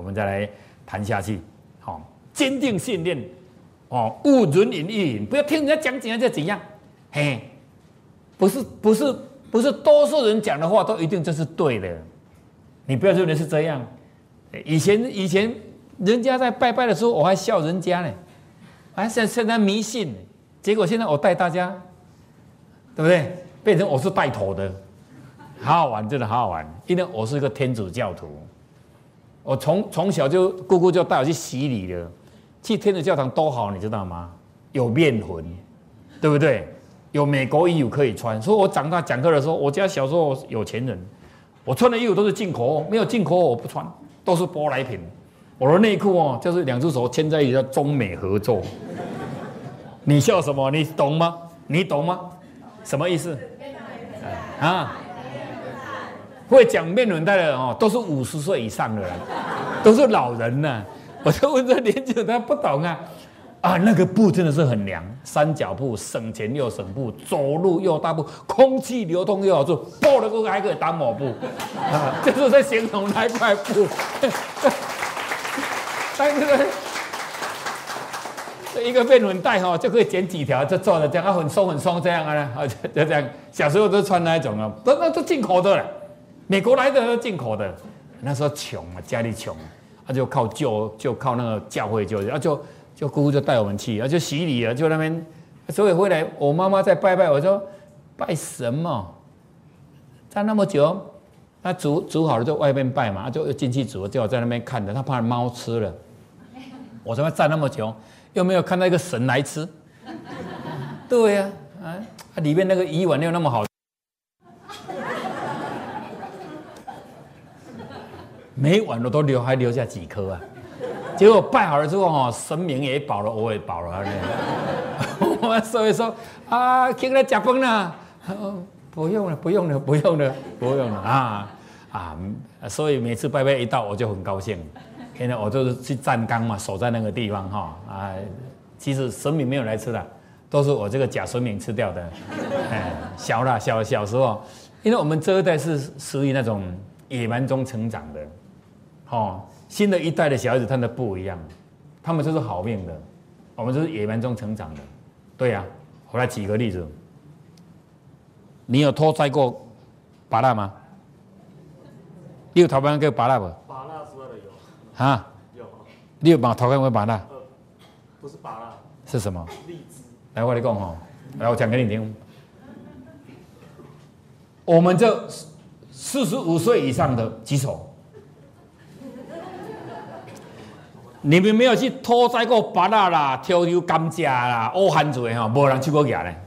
我们再来谈下去。好，坚定信念，哦，勿人云亦云，不要听人家讲怎样就怎样。嘿，不是不是不是，多数人讲的话都一定就是对的。你不要认为是这样。以前以前人家在拜拜的时候，我还笑人家呢，还现现在迷信。结果现在我带大家，对不对？变成我是带头的，好好玩，真的好好玩。因为我是一个天主教徒，我从从小就姑姑就带我去洗礼了。去天主教堂多好，你知道吗？有面魂，对不对？有美国衣服可以穿。所以我长大讲课的时候，我家小时候有钱人，我穿的衣服都是进口，没有进口我不穿，都是舶来品。我的内裤哦，就是两只手牵在一起，叫中美合作。你笑什么？你懂吗？你懂吗？什么意思？啊？会讲面轮带的人哦，都是五十岁以上的人，都是老人呢。我就问这年轻人，他不懂啊。啊，那个布真的是很凉，三角布，省钱又省布，走路又大步，空气流通又好做，抱了过还可以当抹布，啊，就是在形容那块布。但是这。一个面粉袋哈，就可以剪几条，就做的这样，啊，很松很松这样啊，啊，就这样。小时候都穿那一种啊，都那都进口的了，美国来的进口的。那时候穷啊，家里穷，他就靠救，就靠那个教会救，然后就就姑姑就带我们去，然后就洗礼了，就那边。所以回来，我妈妈在拜拜，我说拜什么？站那么久，他煮煮好了就外面拜嘛，就进去煮，叫我在那边看着，他怕猫吃了。我怎么站那么久？又没有看到一个神来吃，对呀，啊，里面那个鱼丸又那么好，每碗我都留，还留下几颗啊。结果拜好了之后哈，神明也饱了，我也饱了。我所以说啊，进来加饭了，不用了，不用了，不用了，不用了啊啊！所以每次拜拜一到，我就很高兴。现在我就是去站岗嘛，守在那个地方哈啊，其实神明没有来吃的，都是我这个假神明吃掉的。哎，小了小小时候，因为我们这一代是属于那种野蛮中成长的，哦，新的一代的小孩子他们不一样，他们就是好命的，我们就是野蛮中成长的。对呀，我来举个例子，你有偷摘过芭拉吗？你有偷班过芭拉不？啊，有，你有把头看过芭乐？不是芭乐，是什么？荔枝。来，我来讲哈，来，我讲给你听。我们这四十五岁以上的举手，你们没有去偷摘过芭乐啦、挑油甘蔗啦、乌番薯的哈，无人去过牙咧。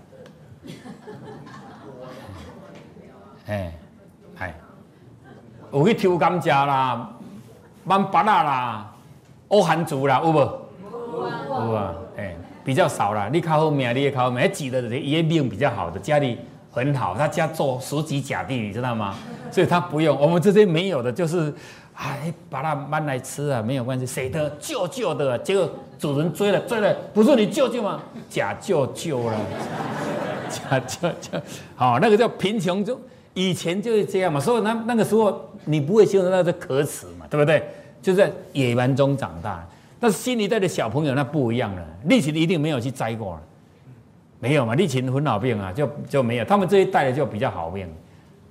哎，哎，有去挑甘蔗啦。蛮白啦啦，欧韩族啦，有无？有啊，哎，比较少啦。你靠后面，你也靠后面，挤的人也命比较好的，家里很好，他家做十几甲地，你知道吗？所以他不用。我们这些没有的，就是哎，把它搬来吃啊，没有关系。谁的舅舅的？结果主人追了，追了，不是你舅舅吗？假舅舅了，假舅舅。好，那个叫贫穷就。以前就是这样嘛，所以那那个时候你不会形容那是可耻嘛，对不对？就在野蛮中长大。但是新一代的小朋友那不一样了，立琴一定没有去摘过，没有嘛？立琴很老病啊，就就没有。他们这一代的就比较好命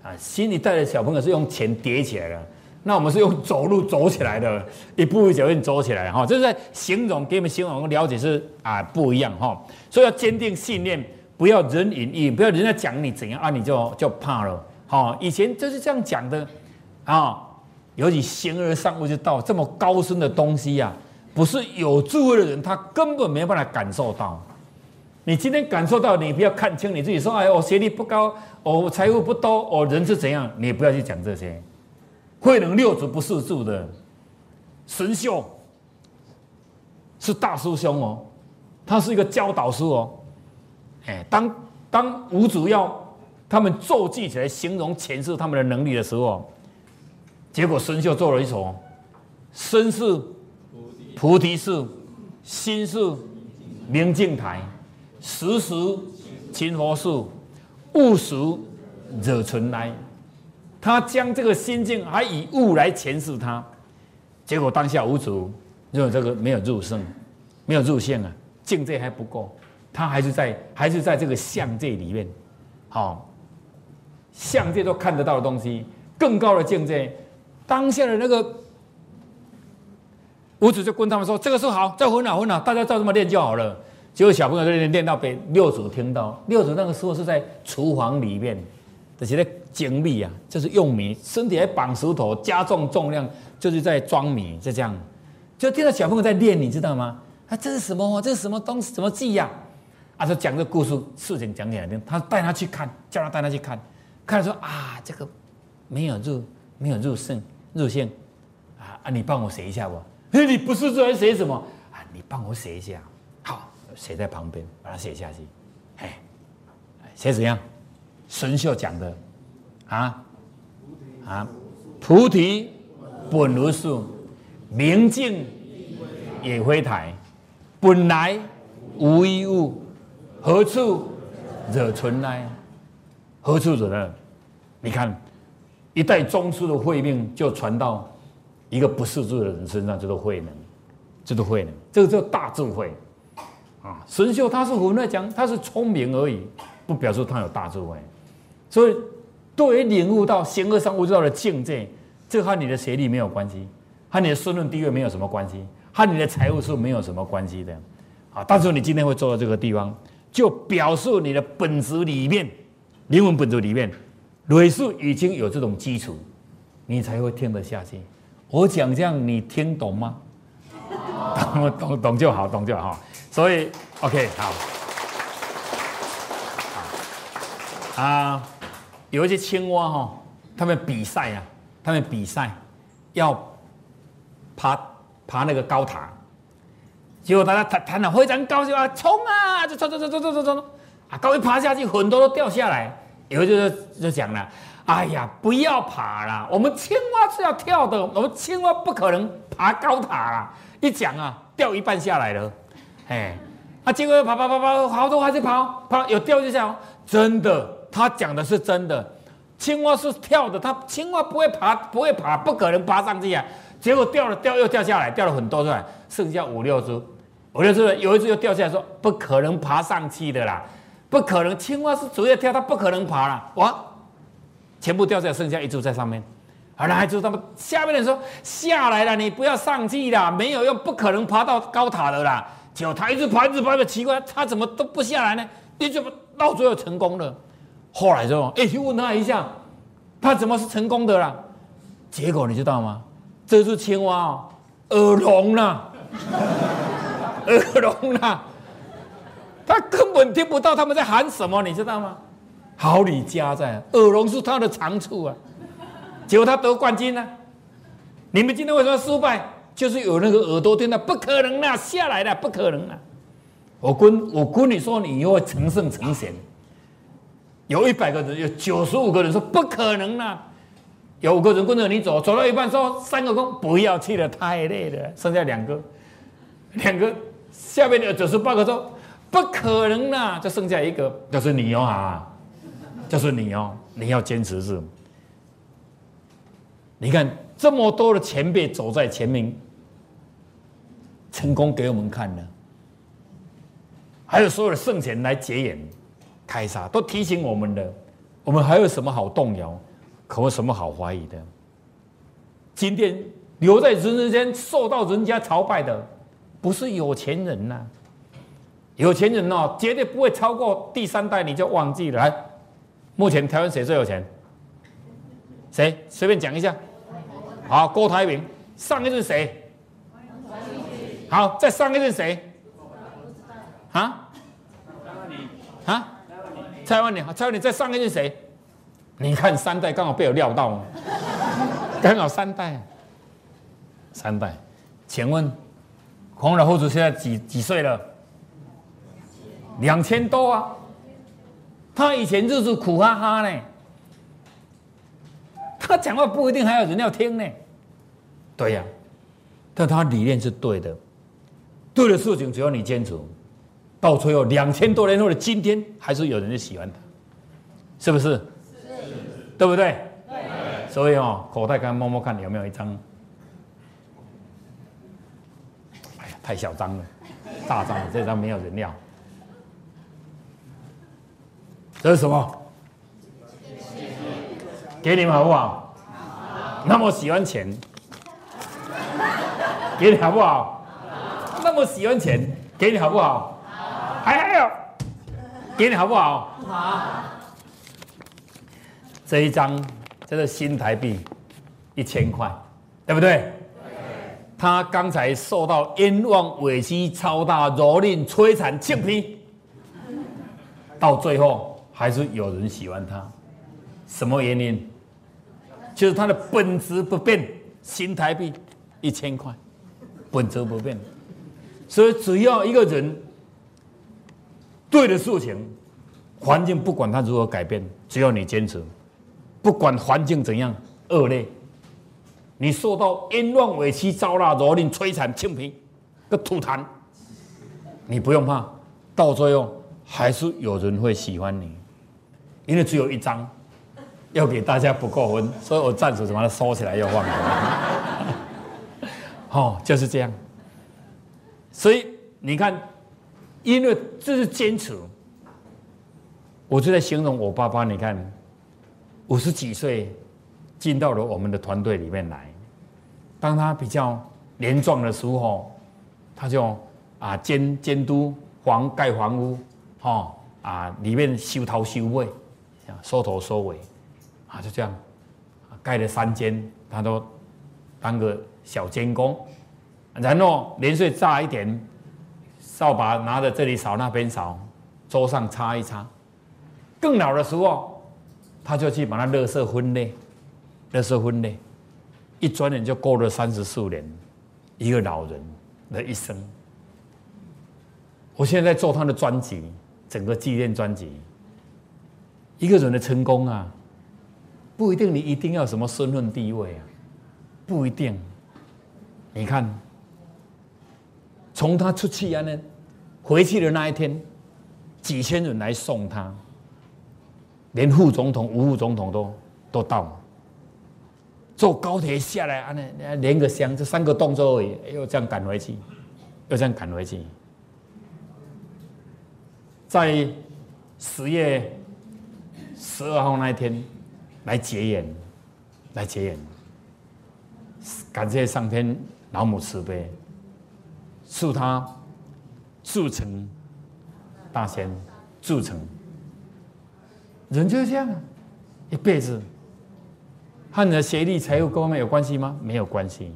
啊。新一代的小朋友是用钱叠起来的，那我们是用走路走起来的，一步一脚印走起来哈。这是在形容给你们形容了解是啊不一样哈。所以要坚定信念，不要人云亦，不要人家讲你怎样啊，你就就怕了。哦，以前就是这样讲的，啊，尤其形而上悟就道这么高深的东西呀，不是有智慧的人，他根本没办法感受到。你今天感受到，你不要看清你自己，说哎，我学历不高，我财富不多，我人是怎样，你也不要去讲这些。慧能六祖不是住的，神秀是大师兄哦，他是一个教导师哦，哎，当当五祖要。他们奏记起来形容诠释他们的能力的时候，结果孙秀做了一首：身是菩提树，心是明镜台，时时勤佛树，勿时惹尘埃。他将这个心境还以物来诠释它，结果当下无主，认为这个没有入圣，没有入性啊，境界还不够，他还是在还是在这个相界里面，好，相界都看得到的东西，更高的境界，当下的那个。五祖就跟他们说：“这个是好，再混啊混啊，大家照这么练就好了。”结果小朋友在练练到被六祖听到，六祖那个时候是在厨房里面，这些在精力啊，就是用米，身体还绑石头，加重重量，就是在装米，就这样。就听到小朋友在练，你知道吗？啊，这是什么？这是什么东西？什么记呀？啊，就讲这故事，事情讲给他听。他带他去看，叫他带他去看，看说啊，这个没有入，没有入圣入性啊啊，你帮我写一下不？那你不是在写什么啊？你帮我写一下，好，写在旁边，把它写下去。哎，写怎样？神秀讲的啊啊，菩提本无树，明镜也非台，本来无一物，何处惹尘埃？何处惹呢？你看，一代宗师的慧命就传到。一个不识字的人身上，这都慧能，这都慧能，这个叫大智慧啊！神秀他是我们来讲，他是聪明而已，不表示他有大智慧。所以，对于领悟到形而上悟道的境界，这和你的学历没有关系，和你的身份地位没有什么关系，和你的财务是没有什么关系的啊！但是你今天会坐到这个地方，就表示你的本质里面，灵魂本质里面，累世已经有这种基础，你才会听得下去。我讲这样，你听懂吗？懂懂懂就好，懂就好。所以，OK，好。啊，有一些青蛙哈，他们比赛啊，他们比赛要爬爬那个高塔，结果大家谈谈的非常高兴啊，冲啊，就冲冲冲冲冲冲冲，啊，刚一爬下去，很多都掉下来，以后就就讲了。哎呀，不要爬了！我们青蛙是要跳的，我们青蛙不可能爬高塔啦。一讲啊，掉一半下来了，哎，啊，结果爬爬爬爬，好多还是跑跑，有掉就下。真的，他讲的是真的，青蛙是跳的，它青蛙不会爬，不会爬，不可能爬上去啊。结果掉了，掉又掉下来，掉了很多出来，剩下五六只，五六只，有一只又掉下来，说不可能爬上去的啦，不可能，青蛙是主要跳，它不可能爬了，哇！全部掉下来，剩下一株在上面。好了，还就他们下面的人说下来了，你不要上去啦，没有用，不可能爬到高塔的啦。结果他一直爬，一直爬，的奇怪，他怎么都不下来呢？你怎么到最后成功了？后来就，哎，去问他一下，他怎么是成功的啦？结果你知道吗？这只青蛙哦，耳聋了，耳聋了，他根本听不到他们在喊什么，你知道吗？好，你家在耳聋是他的长处啊，结果他得冠军了。你们今天为什么失败？就是有那个耳朵听到，不可能啦，下来了，不可能啦。我跟我跟你说，你以后成圣成贤。有一百个人，有九十五个人说不可能啦。有五个人跟着你走，走到一半说三个工不要去了，太累了，剩下两个，两个下面的九十八个说不可能啦，就剩下一个，就是你哦啊。就是你哦，你要坚持是。你看这么多的前辈走在前面，成功给我们看了，还有所有的圣贤来结缘、开杀，都提醒我们的。我们还有什么好动摇？可有什么好怀疑的？今天留在人世间受到人家朝拜的，不是有钱人呐。有钱人哦，绝对不会超过第三代，你就忘记了。来。目前台湾谁最有钱？谁？随便讲一下。好，郭台铭。上一任谁？好，再上一任谁？啊？啊？蔡万年。蔡万年再上一任谁？你看三代刚好被我料到，刚好三代。三代，请问孔老夫子现在几几岁了？两千多啊。他以前日子苦哈哈呢，他讲话不一定还有人要听呢。对呀，但他理念是对的，对的事情只要你坚持，到最后两千多年后的今天，还是有人喜欢他，是不是？是，对不对？对。所以哦，口袋刚摸摸看有没有一张太小张了，大张了，这张没有人要。这是什么？给你们好不好？那么喜欢钱，给你好不好？那么喜欢钱，给你好不好？给你好不好？好。这一张这个新台币一千块，对不对？他刚才受到冤枉、委屈、超大蹂躏、摧残、性批，到最后还是有人喜欢他，什么原因？就是他的本质不变，新台币一千块，本质不变。所以只要一个人对的事情，环境不管它如何改变，只要你坚持，不管环境怎样恶劣，你受到冤枉、委屈、遭纳、蹂躏、摧残、清平个吐痰，你不用怕，到最后还是有人会喜欢你，因为只有一张。要给大家不够分，所以我暂时把它收起来，又放了。哦，就是这样。所以你看，因为这是坚持，我就在形容我爸爸。你看，五十几岁进到了我们的团队里面来，当他比较年壮的时候，他就啊监监督房盖房屋，哈啊里面修头修尾，收头收尾。啊，就这样，盖了三间，他都当个小监工，然后年岁大一点，扫把拿着这里扫那边扫，桌上擦一擦。更老的时候，他就去把那垃圾分类，垃圾分类，一转眼就过了三十四年，一个老人的一生。我现在做他的专辑，整个纪念专辑，一个人的成功啊。不一定，你一定要什么身份地位啊？不一定。你看，从他出去啊，呢回去的那一天，几千人来送他，连副总统、吴副总统都都到。坐高铁下来啊，那连个箱，这三个动作而已，又这样赶回去，又这样赶回去。在十月十二号那一天。来结缘，来结缘，感谢上天老母慈悲，赐他铸成大仙，铸成人就是这样，一辈子和你的学历、财务各方面有关系吗？没有关系。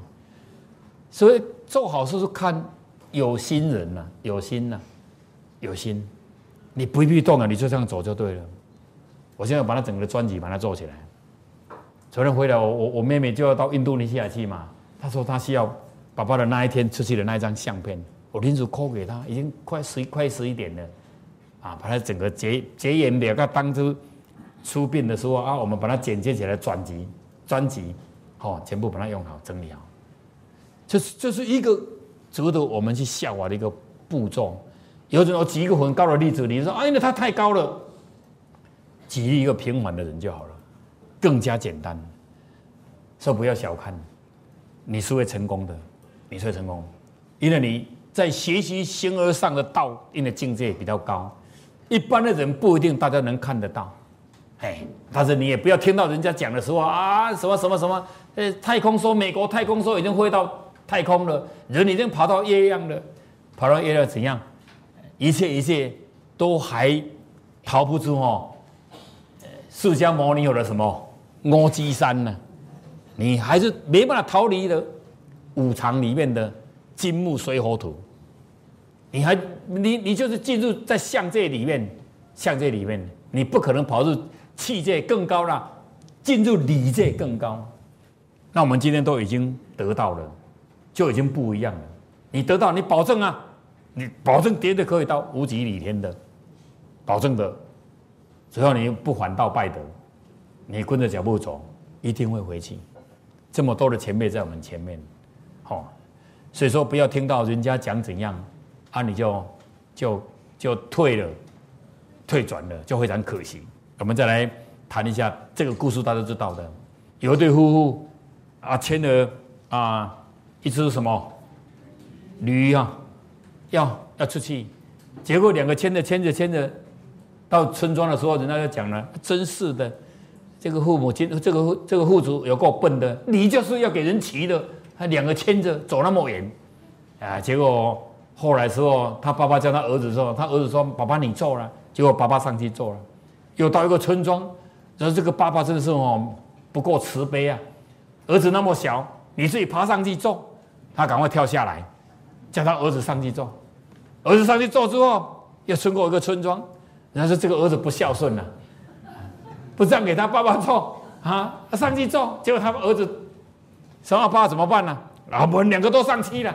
所以做好事是看有心人呐，有心呐，有心，你不必动了，你就这样走就对了。我现在把他整个专辑把它做起来。昨天回来，我我我妹妹就要到印度尼西亚去嘛。她说她需要爸爸的那一天出去的那一张相片，我临时 call 给他，已经快十快十一点了，啊，把它整个结结缘两个当初出殡的时候啊，我们把它剪接起来专辑专辑，好，全部把它用好整理好。这是这是一个值得我们去效法的一个步骤。有种我举一个很高的例子，你说啊，因为他太高了。举一个平凡的人就好了，更加简单。说不要小看，你是会成功的，你是会成功，因为你在学习形而上的道，因为境界比较高，一般的人不一定大家能看得到。哎，但是你也不要听到人家讲的时候啊，什么什么什么，呃，太空说美国太空说已经飞到太空了，人已经跑到月亮了，跑到月亮怎样？一切一切都还逃不出哦。释迦牟尼有了什么阿基山呢？你还是没办法逃离的五常里面的金木水火土。你还你你就是进入在相界里面，相界里面，你不可能跑入气界更高了，进入理界更高。那我们今天都已经得到了，就已经不一样了。你得到，你保证啊，你保证绝对可以到无极理天的，保证的。只要你不反道拜德，你跟着脚步走，一定会回去。这么多的前辈在我们前面，好，所以说不要听到人家讲怎样，啊，你就就就退了，退转了，就非常可惜。我们再来谈一下这个故事，大家知道的，有一对夫妇啊，牵了啊一只什么驴啊，要要出去，结果两个牵着牵着牵着，到村庄的时候，人家就讲了：真是的，这个父母亲，这个这个户主有够笨的，你就是要给人骑的，他两个牵着走那么远，啊，结果后来时候，他爸爸叫他儿子说，他儿子说：爸爸你坐了。结果爸爸上去坐了，又到一个村庄，然后这个爸爸真的是哦不够慈悲啊，儿子那么小，你自己爬上去坐，他赶快跳下来。叫他儿子上去做，儿子上去做之后，又穿过一个村庄，人家说这个儿子不孝顺了，不让给他爸爸做啊，他上去做，结果他们儿子说：“爸爸怎么办呢？”然后我们两个都上去了，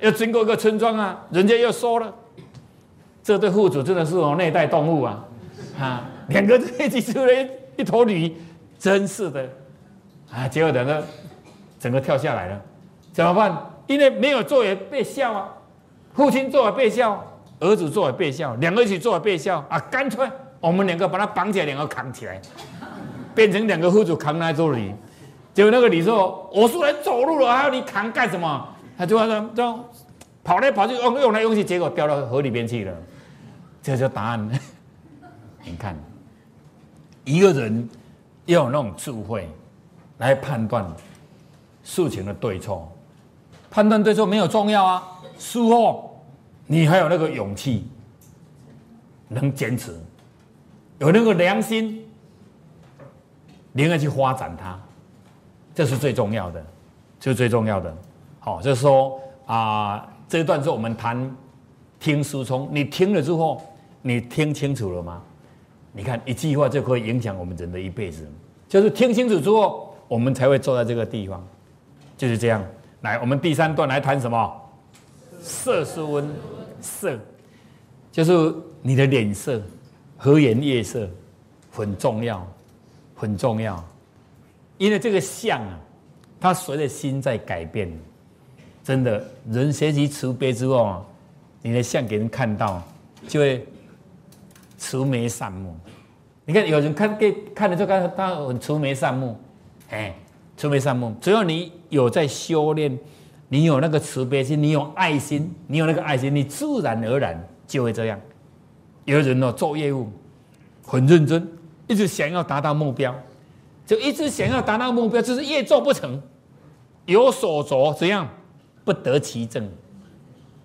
要经过一个村庄啊，人家又说了，这对户主真的是哦内代动物啊，啊，两个一起出来一头驴，真是的，啊，结果两个整个跳下来了，怎么办？因为没有做也被笑啊，父亲做也被笑，儿子做也被笑，两个一起做也被笑啊！干脆我们两个把他绑起来，两个扛起来，变成两个户主扛那座驴。结果那个李说：“我是来走路了，还要你扛干什么？”他就说：“就跑来跑去，用用来用去，结果掉到河里边去了。”这就答案。你看，一个人要有那种智慧来判断事情的对错。判断对错没有重要啊，事后你还有那个勇气，能坚持，有那个良心，你应该去发展它，这是最重要的，这是最重要的。好，就是说啊，这一段是我们谈听书聪，你听了之后，你听清楚了吗？你看一句话就可以影响我们人的一辈子，就是听清楚之后，我们才会坐在这个地方，就是这样。来，我们第三段来谈什么？色是温，色就是你的脸色，和颜悦色很重要，很重要。因为这个相啊，它随着心在改变。真的，人学习慈悲之后啊，你的相给人看到，就会慈眉善目。你看，有人看给看了就看他很慈眉善目，哎。慈眉善目，只要你有在修炼，你有那个慈悲心，你有爱心，你有那个爱心，你自然而然就会这样。有人哦，做业务很认真，一直想要达到目标，就一直想要达到目标，就是越做不成，有所着怎样不得其正，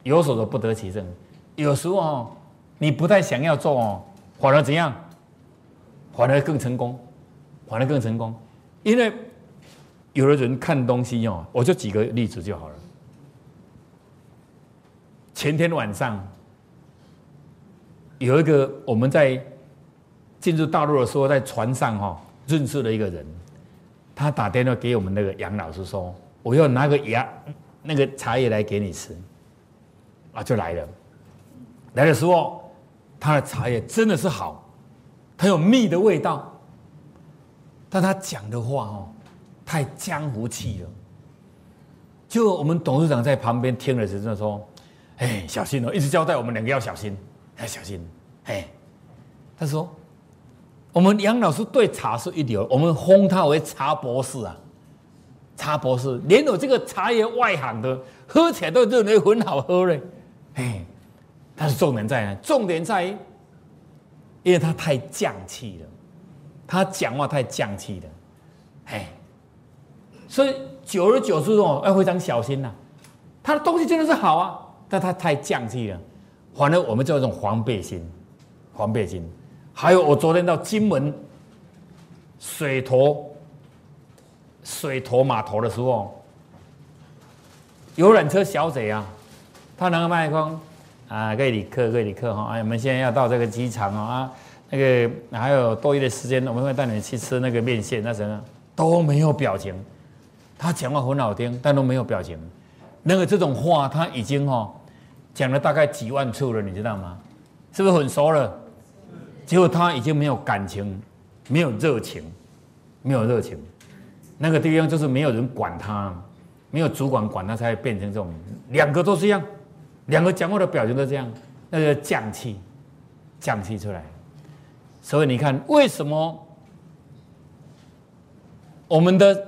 有所着不得其正。有时候哦，你不太想要做哦，反而怎样，反而更成功，反而更成功，因为。有的人看东西哦，我就举个例子就好了。前天晚上有一个我们在进入大陆的时候，在船上哈认识了一个人，他打电话给我们那个杨老师说：“我要拿个牙那个茶叶来给你吃。”啊，就来了。来的时候，他的茶叶真的是好，很有蜜的味道，但他讲的话哦。太江湖气了，就我们董事长在旁边听了，只是说：“哎，小心哦！”一直交代我们两个要小心，要小心。哎，他说：“我们杨老师对茶是一流，我们封他为茶博士啊，茶博士，连我这个茶叶外行的喝起来都认为很好喝嘞。”哎，但是重点在哪？重点在于，因为他太犟气了，他讲话太犟气了，哎。所以久而久之哦，要非常小心呐。他的东西真的是好啊，但他太犟气了，反而我们就有一种防备心，防备心。还有我昨天到金门水头水头码头的时候，游览车小姐啊，他那个麦克风啊，各位旅客，各位旅客哈，哎，我们现在要到这个机场哦啊，那个还有多余的时间，我们会带你去吃那个面线，那什么都没有表情。他讲话很好听，但都没有表情。那个这种话他已经哈讲了大概几万次了，你知道吗？是不是很熟了？结果他已经没有感情，没有热情，没有热情。那个地方就是没有人管他，没有主管管他，才会变成这种。两个都是一样，两个讲话的表情都这样，那个降气，降气出来。所以你看，为什么我们的？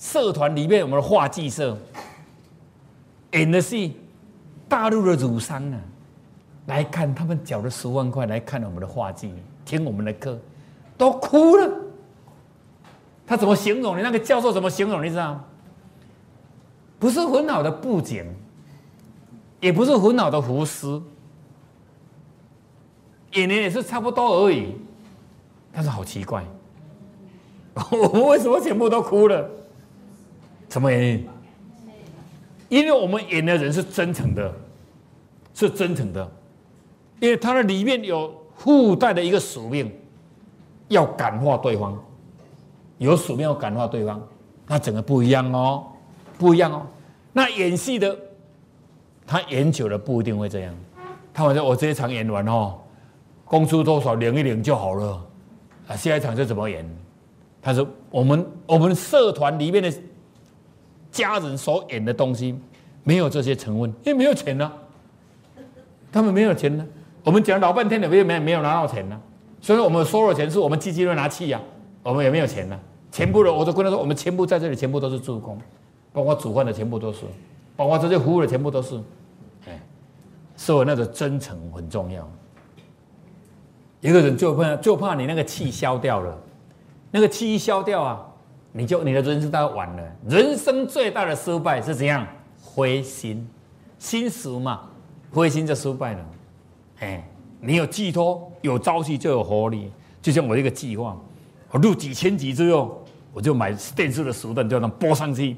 社团里面，我们的画技社演的戏，大陆的儒商啊，来看他们缴了十万块来看我们的话剧，听我们的课，都哭了。他怎么形容？你那个教授怎么形容？你知道吗？不是很好的布景，也不是很好的胡思，演的也是差不多而已。但是好奇怪，我们为什么全部都哭了？什么原因？因为我们演的人是真诚的，是真诚的，因为他的里面有附带的一个使命，要感化对方，有使命要感化对方，那整个不一样哦，不一样哦。那演戏的，他演久了不一定会这样。他好像我这一场演完哦，工资多少领一领就好了，啊，下一场就怎么演？他说我们我们社团里面的。家人所演的东西没有这些成分，因为没有钱呢，他们没有钱呢。我们讲老半天的，没有没没有拿到钱呢，所以我们收了钱是我们基金会拿去呀，我们也没有钱呢。全部的我都跟他说，我们全部在这里，全部都是助攻，包括煮饭的全部都是，包括这些服务的全部都是，哎，所以那个真诚很重要。一个人就怕就怕你那个气消掉了，那个气一消掉啊。你就你的人生都完了。人生最大的失败是怎样？灰心，心死嘛，灰心就失败了。哎，你有寄托，有朝气就有活力。就像我一个计划，我录几千集之后，我就买电视的时段，就能播上去。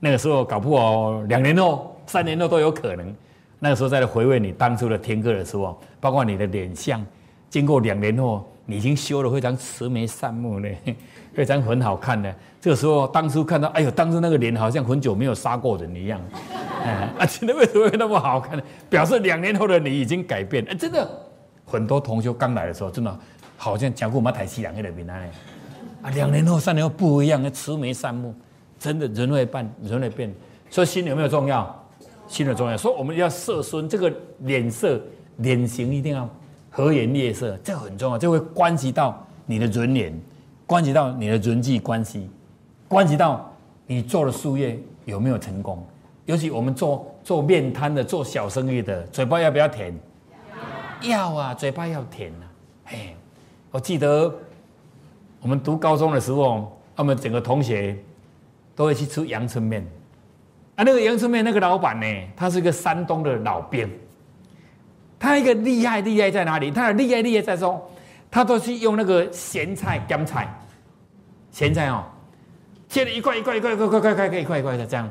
那个时候搞不好两年后、三年后都有可能。那个时候再来回味你当初的听歌的时候，包括你的脸相，经过两年后，你已经修得非常慈眉善目呢。非常很好看的，这个时候当初看到，哎呦，当初那个脸好像很久没有杀过人一样，哎，啊，真的为什么会那么好看呢？表示两年后的你已经改变，哎，真的，很多同学刚来的时候，真的好像讲过我们台西两个人名单啊，两年后、三年后不一样，慈眉善目，真的人会变，人会变，所以心有没有重要？心的重要，所以我们要色身这个脸色、脸型一定要和颜悦色，这很重要，这会关系到你的人脸。关系到你的人际关系，关系到你做的事业有没有成功。尤其我们做做面摊的、做小生意的，嘴巴要不要甜？要啊，嘴巴要甜啊。嘿，我记得我们读高中的时候，我们整个同学都会去吃阳春面。啊，那个阳春面那个老板呢，他是一个山东的老兵。他一个厉害厉害在哪里？他的厉害厉害在说。他都是用那个咸菜、干菜、咸菜哦，切了一块一块一块一块一块一块一块一块的这样。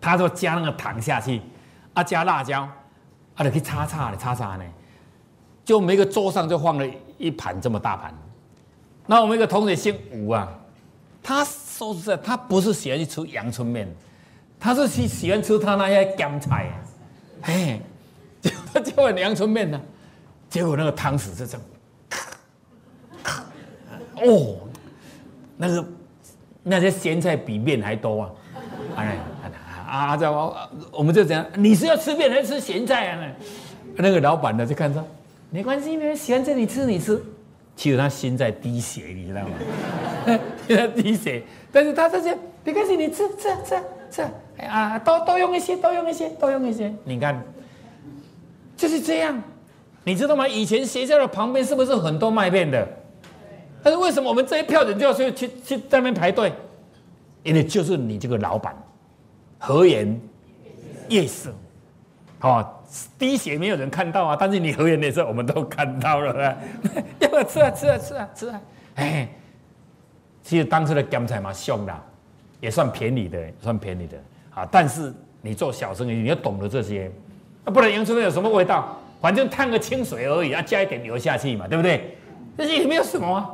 他说加那个糖下去，啊加辣椒，啊就去擦擦的擦擦呢，就每个桌上就放了一盘这么大盘。那我们一个同学姓吴啊，他说实在，他不是喜欢去吃阳春面，他是喜喜欢吃他那些干菜，哎，他 就叫阳春面呢，结果那个汤匙是这样。哦，那个那些咸菜比面还多啊！哎，啊，这我们就讲，你是要吃面还是吃咸菜啊？那个老板呢就看着，没关系，没关系，喜欢这你吃你吃。其实他心在滴血，你知道吗？在滴血，但是他这些没关系，你吃吃吃吃，啊，多多用一些，多用一些，多用一些。你看，就是这样，你知道吗？以前学校的旁边是不是很多卖面的？但是为什么我们这一票人就要去去去在那边排队？因为就是你这个老板，和颜悦色，好滴血没有人看到啊，但是你和颜悦色我们都看到了，要不要吃啊吃啊吃啊吃啊？哎，其实当时的干菜嘛，凶的，也算便宜的，算便宜的啊。但是你做小生意，你要懂得这些，啊，不然阳春面有什么味道？反正烫个清水而已，啊，加一点油下去嘛，对不对？这些也没有什么啊。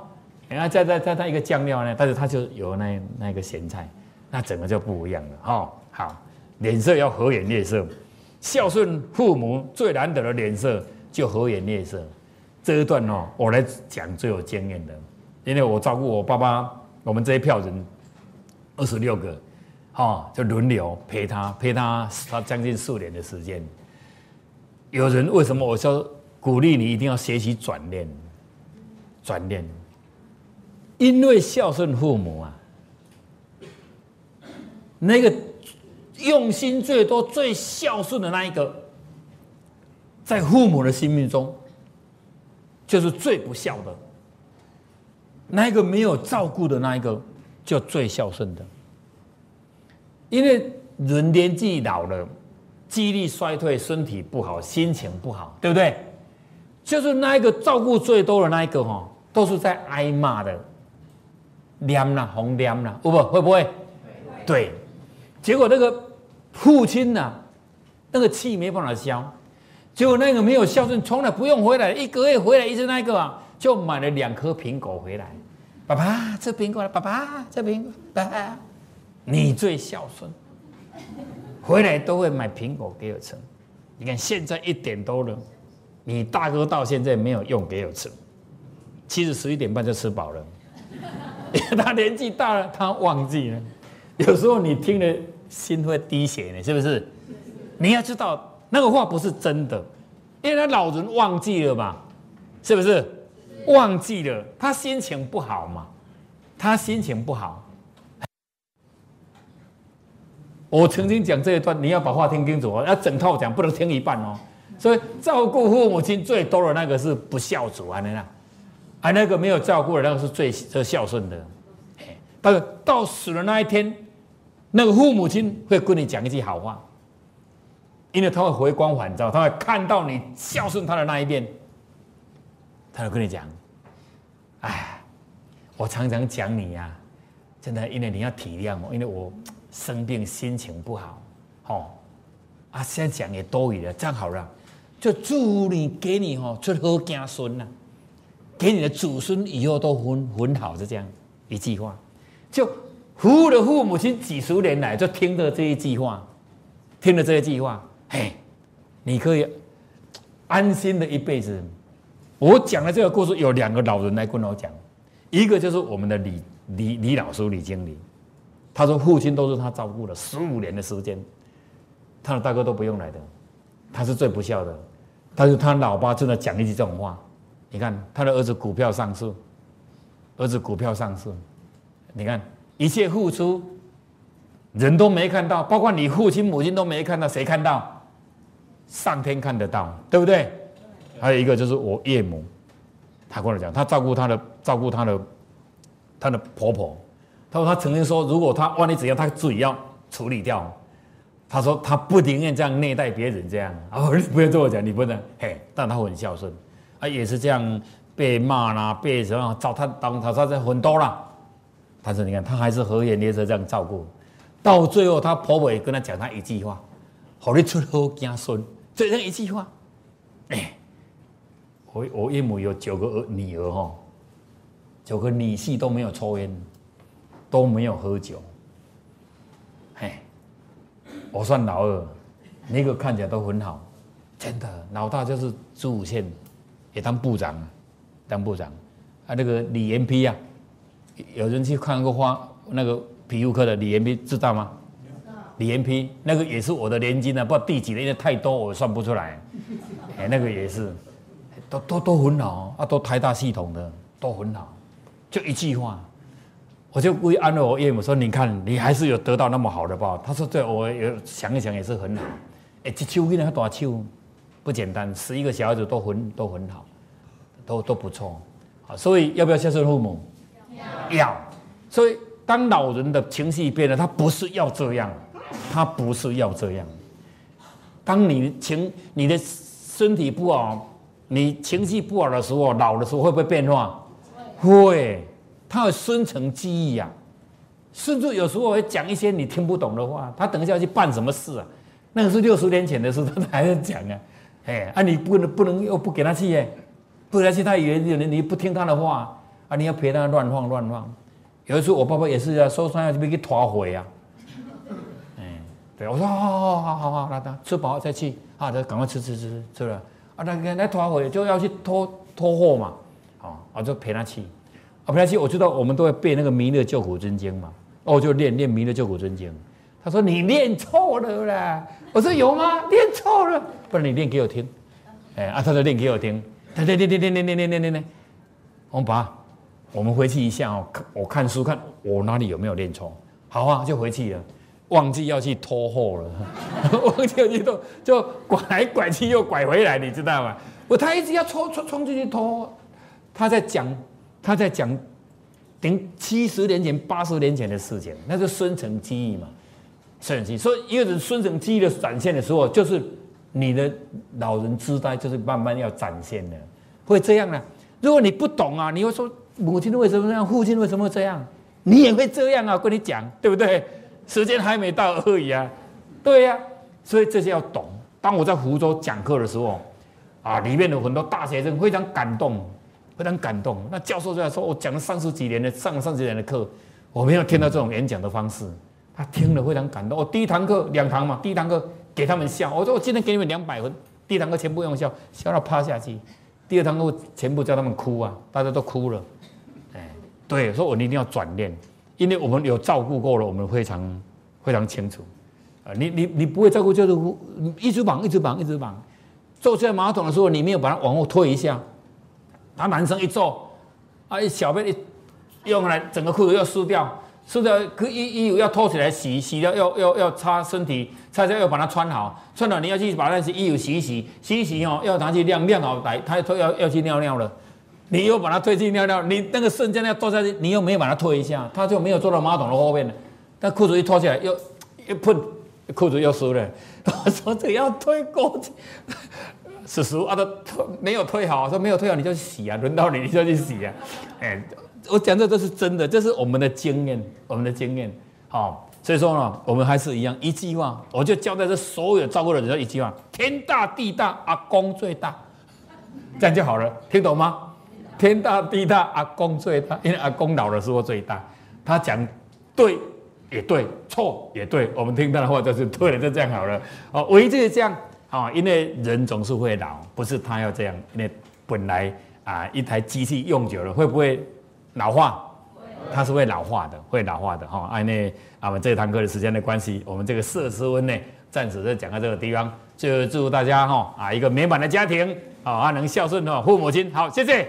然后再再再再一个酱料呢，但是它就有那那个咸菜，那整个就不一样了哈。好，脸色要和颜悦色，孝顺父母最难得的脸色就和颜悦色。这一段哦，我来讲最有经验的，因为我照顾我爸爸，我们这一票人二十六个，哈，就轮流陪他陪他他将近四年的时间。有人为什么我说鼓励你一定要学习转念，转念。因为孝顺父母啊，那个用心最多、最孝顺的那一个，在父母的心目中，就是最不孝的。那一个没有照顾的那一个，就最孝顺的。因为人年纪老了，记忆力衰退，身体不好，心情不好，对不对？就是那一个照顾最多的那一个哈，都是在挨骂的，念啦，红念啦，不不会不会？对，结果那个父亲呐，那个气没办法消，结果那个没有孝顺，从来不用回来，一个月回来一次，那个啊，就买了两颗苹果回来。爸爸吃苹果了，爸爸吃苹果，爸爸，你最孝顺，回来都会买苹果给我吃。你看现在一点多了，你大哥到现在没有用给我吃，其实十一点半就吃饱了。他年纪大了，他忘记了。有时候你听了心会滴血呢，是不是？你要知道那个话不是真的，因为他老人忘记了嘛，是不是？忘记了，他心情不好嘛？他心情不好。我曾经讲这一段，你要把话听清楚哦，要整套讲，不能听一半哦。所以照顾父母亲最多的那个是不孝子啊，那，啊那个没有照顾的那个是最最孝顺的。但是到死的那一天，那个父母亲会跟你讲一句好话，因为他会回光返照，他会看到你孝顺他的那一面。他就跟你讲：“哎，我常常讲你呀，真的，因为你要体谅我，因为我生病，心情不好，哦，啊，现在讲也多余了，这样好了，就祝你给你哦出好家孙呐，给你的祖孙以后都很很好，就这样一句话，就服务的父母亲几十年来就听着这一句话，听了这一句话，嘿，你可以安心的一辈子。”我讲的这个故事有两个老人来跟我讲，一个就是我们的李李李老师李经理，他说父亲都是他照顾了十五年的时间，他的大哥都不用来的，他是最不孝的。但是他老爸真的讲一句这种话，你看他的儿子股票上市，儿子股票上市，你看一切付出，人都没看到，包括你父亲母亲都没看到，谁看到？上天看得到，对不对？还有一个就是我岳母，她跟我讲，她照顾她的照顾她的她的婆婆。她说她曾经说，如果她万一怎样，她自己要处理掉。她说她不宁愿这样虐待别人这样。啊，你不要这么讲，你不能嘿。但她很孝顺，啊，也是这样被骂啦，被什么找她当她她这很多啦。但是你看，他还是和颜悦色这样照顾。到最后，他婆婆也跟他讲他一句话：，好你出好家孙，就这样一句话，哎。我我岳母有九个儿女儿哈，九个女婿都没有抽烟，都没有喝酒，嘿，我算老二，那个看起来都很好，真的，老大就是朱武宪，也当部长，当部长，啊那个李延丕啊，有人去看过花那个皮肤科的李延丕知道吗？李延丕那个也是我的年金啊，不知道第几年，因为太多我算不出来，哎那个也是。都都都很好啊，都台大系统的都很好，就一句话，我就故意安慰我岳母说：“你看，你还是有得到那么好的报。”他说：“对，我有想一想也是很好。”哎，这秋天还多秋，不简单，十一个小孩子都很都很好，都都不错。好，所以要不要孝顺父母？要。所以当老人的情绪变了，他不是要这样，他不是要这样。当你情你的身体不好。你情绪不好的时候，老的时候会不会变化？会，他会深层记忆呀，甚至有时候会讲一些你听不懂的话。他等一下去办什么事啊？那个是六十年前的事，他还在讲啊。哎，啊，你不能不能又不给他去耶？不给他去，他以为你你不听他的话啊，你要陪他乱晃乱晃。有一次我爸爸也是要受伤要去给拖回啊。哎，对，我说好好好好好，那那吃饱再去啊，再赶快吃吃吃吃了。啊，那个那拖回就要去拖拖货嘛，好，我就陪他去，啊陪他去，我知道我们都会背那个弥勒救苦真经嘛，哦，就练练弥勒救苦真经。他说你练错了啦，我说有吗？练错了，不然你练给我听。哎，啊，他就练给我听，练练练练练练练练练练练。我们爸，我们回去一下哦，我看书看我哪里有没有练错。好啊，就回去了。忘记要去拖货了，忘记要去拖，就拐来拐去又拐回来，你知道吗？我他一直要冲冲冲进去拖，他在讲他在讲，顶七十年前八十年前的事情，那是孙承基嘛，孙承基，所以一个孙承基的展现的时候，就是你的老人痴呆，就是慢慢要展现的，会这样呢？如果你不懂啊，你会说母亲为什么这样，父亲为什么这样，你也会这样啊？跟你讲，对不对？时间还没到而已啊，对呀，所以这些要懂。当我在福州讲课的时候，啊，里面有很多大学生非常感动，非常感动。那教授就在说，我讲了三十几年的上了三十几年的课，我没有听到这种演讲的方式。他听了非常感动。我第一堂课两堂嘛，第一堂课给他们笑，我说我今天给你们两百分，第一堂课全部用笑，笑到趴下去。第二堂课全部叫他们哭啊，大家都哭了。哎，对，说我们一定要转念。因为我们有照顾过了，我们非常非常清楚，啊，你你你不会照顾就是一直绑一直绑一直绑，坐下马桶的时候你没有把它往后推一下，他男生一坐，啊一小便一用来整个裤子要撕掉，撕掉可衣衣服要脱起来洗洗掉要要要擦身体，擦掉要把它穿好，穿好你要去把那些衣服洗一洗洗一洗哦，要拿去晾晾好来，他要要去尿尿了。你又把它推进尿尿，你那个瞬间要坐下去，你又没有把它推一下，他就没有坐到马桶的后面了。但裤子一脱下来，又一碰，裤子又湿了。我说这要推过去，是实啊，他没有推好，说没有推好你就去洗啊，轮到你你就去洗啊。哎，我讲的都是真的，这是我们的经验，我们的经验。好，所以说呢，我们还是一样，一句话，我就交代这所有照顾的人一句话：天大地大，阿公最大，这样就好了，听懂吗？天大地大，阿公最大，因为阿公老的时候最大。他讲对也对，错也对，我们听他的话就是对了，就这样好了。哦，唯一就是这样啊，因为人总是会老，不是他要这样，因为本来啊，一台机器用久了会不会老化？它是会老化的，会老化的哈。啊，那啊，我们这堂课的时间的关系，我们这个摄氏温呢，暂时就讲到这个地方。就祝大家哈啊，一个美满的家庭好啊，能孝顺的父母亲。好，谢谢。